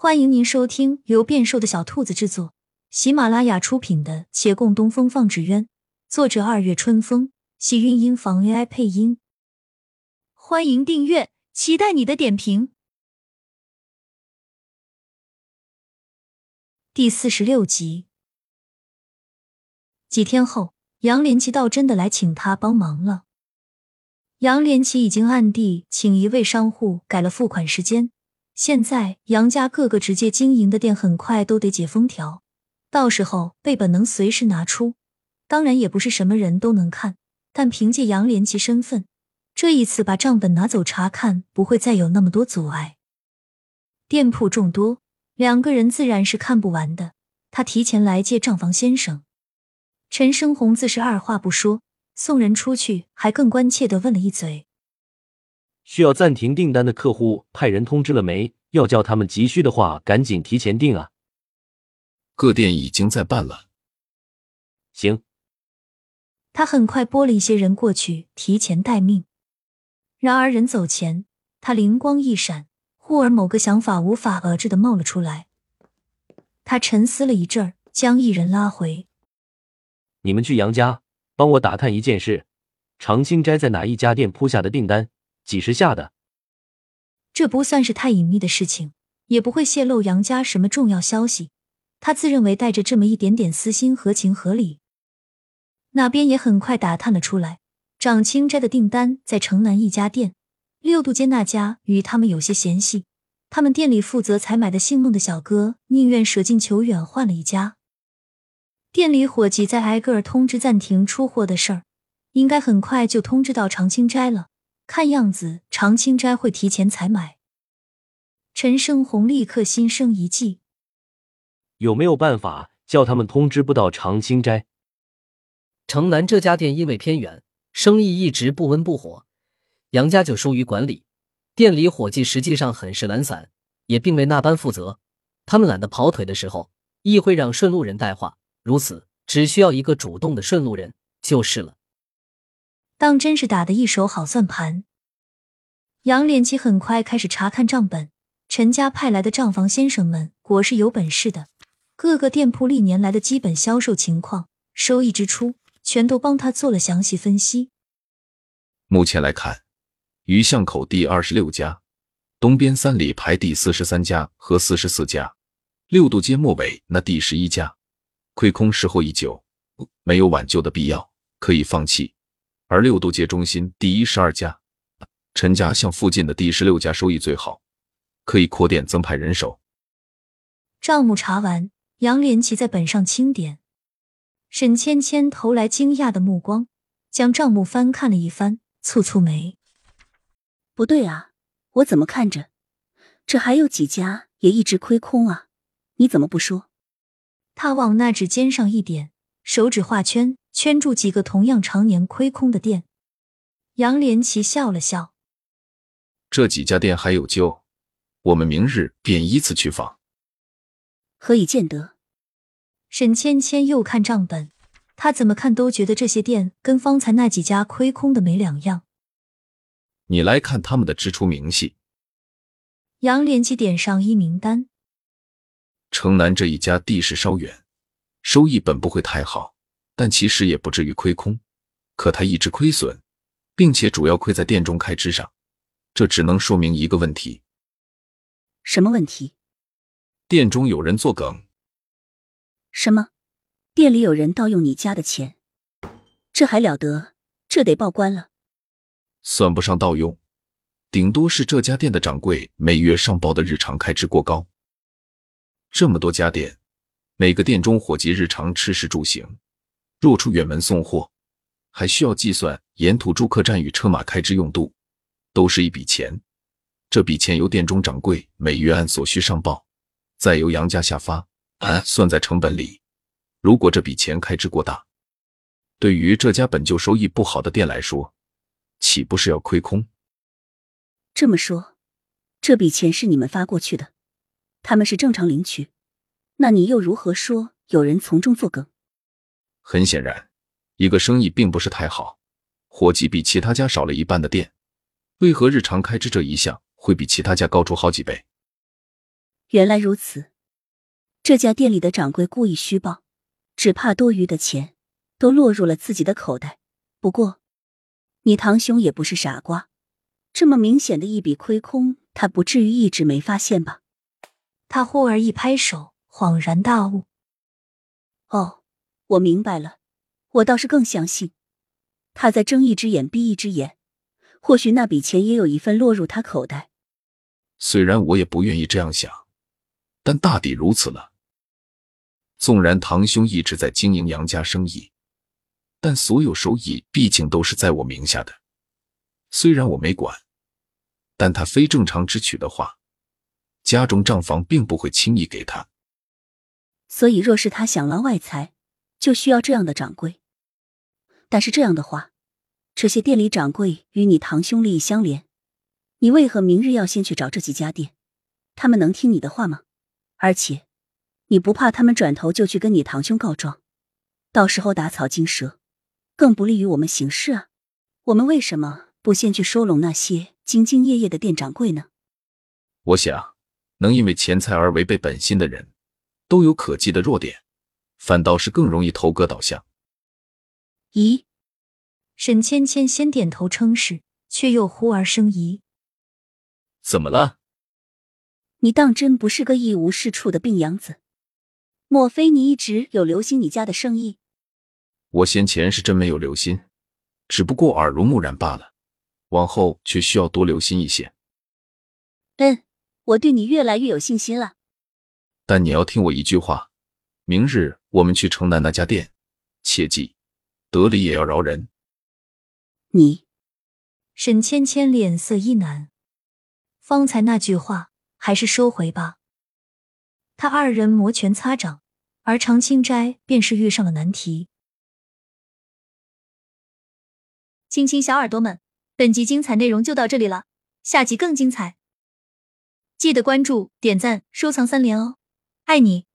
欢迎您收听由变瘦的小兔子制作、喜马拉雅出品的《且共东风放纸鸢》，作者二月春风，喜韵音房 AI 配音。欢迎订阅，期待你的点评。第四十六集。几天后，杨连奇倒真的来请他帮忙了。杨连奇已经暗地请一位商户改了付款时间。现在杨家各个直接经营的店很快都得解封条，到时候备本能随时拿出。当然也不是什么人都能看，但凭借杨连奇身份，这一次把账本拿走查看，不会再有那么多阻碍。店铺众多，两个人自然是看不完的。他提前来借账房先生陈生红，自是二话不说，送人出去，还更关切的问了一嘴。需要暂停订单的客户，派人通知了没？要叫他们急需的话，赶紧提前订啊！各店已经在办了。行。他很快拨了一些人过去提前待命。然而人走前，他灵光一闪，忽而某个想法无法遏制的冒了出来。他沉思了一阵儿，将一人拉回：“你们去杨家，帮我打探一件事：长青斋在哪一家店铺下的订单？”几十下的？这不算是太隐秘的事情，也不会泄露杨家什么重要消息。他自认为带着这么一点点私心合情合理。那边也很快打探了出来，长青斋的订单在城南一家店，六渡街那家与他们有些嫌隙，他们店里负责采买的姓孟的小哥宁愿舍近求远换了一家。店里伙计在挨个通知暂停出货的事儿，应该很快就通知到长青斋了。看样子，常青斋会提前采买。陈胜红立刻心生一计，有没有办法叫他们通知不到常青斋？城南这家店因为偏远，生意一直不温不火，杨家就疏于管理，店里伙计实际上很是懒散，也并未那般负责。他们懒得跑腿的时候，亦会让顺路人带话，如此只需要一个主动的顺路人就是了。当真是打的一手好算盘。杨连奇很快开始查看账本，陈家派来的账房先生们果是有本事的，各个店铺历年来的基本销售情况、收益支出，全都帮他做了详细分析。目前来看，鱼巷口第二十六家，东边三里排第四十三家和四十四家，六渡街末尾那第十一家，亏空时候已久，没有挽救的必要，可以放弃。而六渡界中心第一十二家，陈家巷附近的第十六家收益最好，可以扩店增派人手。账目查完，杨连奇在本上清点。沈芊芊投来惊讶的目光，将账目翻看了一番，蹙蹙眉：“不对啊，我怎么看着这还有几家也一直亏空啊？你怎么不说？”他往那指尖上一点，手指画圈。圈住几个同样常年亏空的店，杨连奇笑了笑。这几家店还有救，我们明日便依次去访。何以见得？沈芊芊又看账本，她怎么看都觉得这些店跟方才那几家亏空的没两样。你来看他们的支出明细。杨连奇点上一名单。城南这一家地势稍远，收益本不会太好。但其实也不至于亏空，可他一直亏损，并且主要亏在店中开支上，这只能说明一个问题。什么问题？店中有人作梗。什么？店里有人盗用你家的钱？这还了得？这得报官了。算不上盗用，顶多是这家店的掌柜每月上报的日常开支过高。这么多家店，每个店中伙计日常吃食住行。若出远门送货，还需要计算沿途住客站与车马开支用度，都是一笔钱。这笔钱由店中掌柜每月按所需上报，再由杨家下发，啊算在成本里。如果这笔钱开支过大，对于这家本就收益不好的店来说，岂不是要亏空？这么说，这笔钱是你们发过去的，他们是正常领取，那你又如何说有人从中作梗？很显然，一个生意并不是太好，伙计比其他家少了一半的店，为何日常开支这一项会比其他家高出好几倍？原来如此，这家店里的掌柜故意虚报，只怕多余的钱都落入了自己的口袋。不过，你堂兄也不是傻瓜，这么明显的一笔亏空，他不至于一直没发现吧？他忽而一拍手，恍然大悟：“哦，我明白了。我倒是更相信，他在睁一只眼闭一只眼。或许那笔钱也有一份落入他口袋。虽然我也不愿意这样想。”但大抵如此了。纵然堂兄一直在经营杨家生意，但所有收益毕竟都是在我名下的。虽然我没管，但他非正常支取的话，家中账房并不会轻易给他。所以，若是他想捞外财，就需要这样的掌柜。但是这样的话，这些店里掌柜与你堂兄利益相连，你为何明日要先去找这几家店？他们能听你的话吗？而且，你不怕他们转头就去跟你堂兄告状，到时候打草惊蛇，更不利于我们行事啊！我们为什么不先去收拢那些兢兢业业的店掌柜呢？我想，能因为钱财而违背本心的人，都有可记的弱点，反倒是更容易头哥倒向。咦？沈芊芊先点头称是，却又忽而生疑：怎么了？你当真不是个一无是处的病秧子？莫非你一直有留心你家的生意？我先前是真没有留心，只不过耳濡目染罢了。往后却需要多留心一些。嗯，我对你越来越有信心了。但你要听我一句话，明日我们去城南那家店，切记得理也要饶人。你，沈芊芊脸色一难，方才那句话。还是收回吧。他二人摩拳擦掌，而常青斋便是遇上了难题。亲亲小耳朵们，本集精彩内容就到这里了，下集更精彩，记得关注、点赞、收藏三连哦，爱你！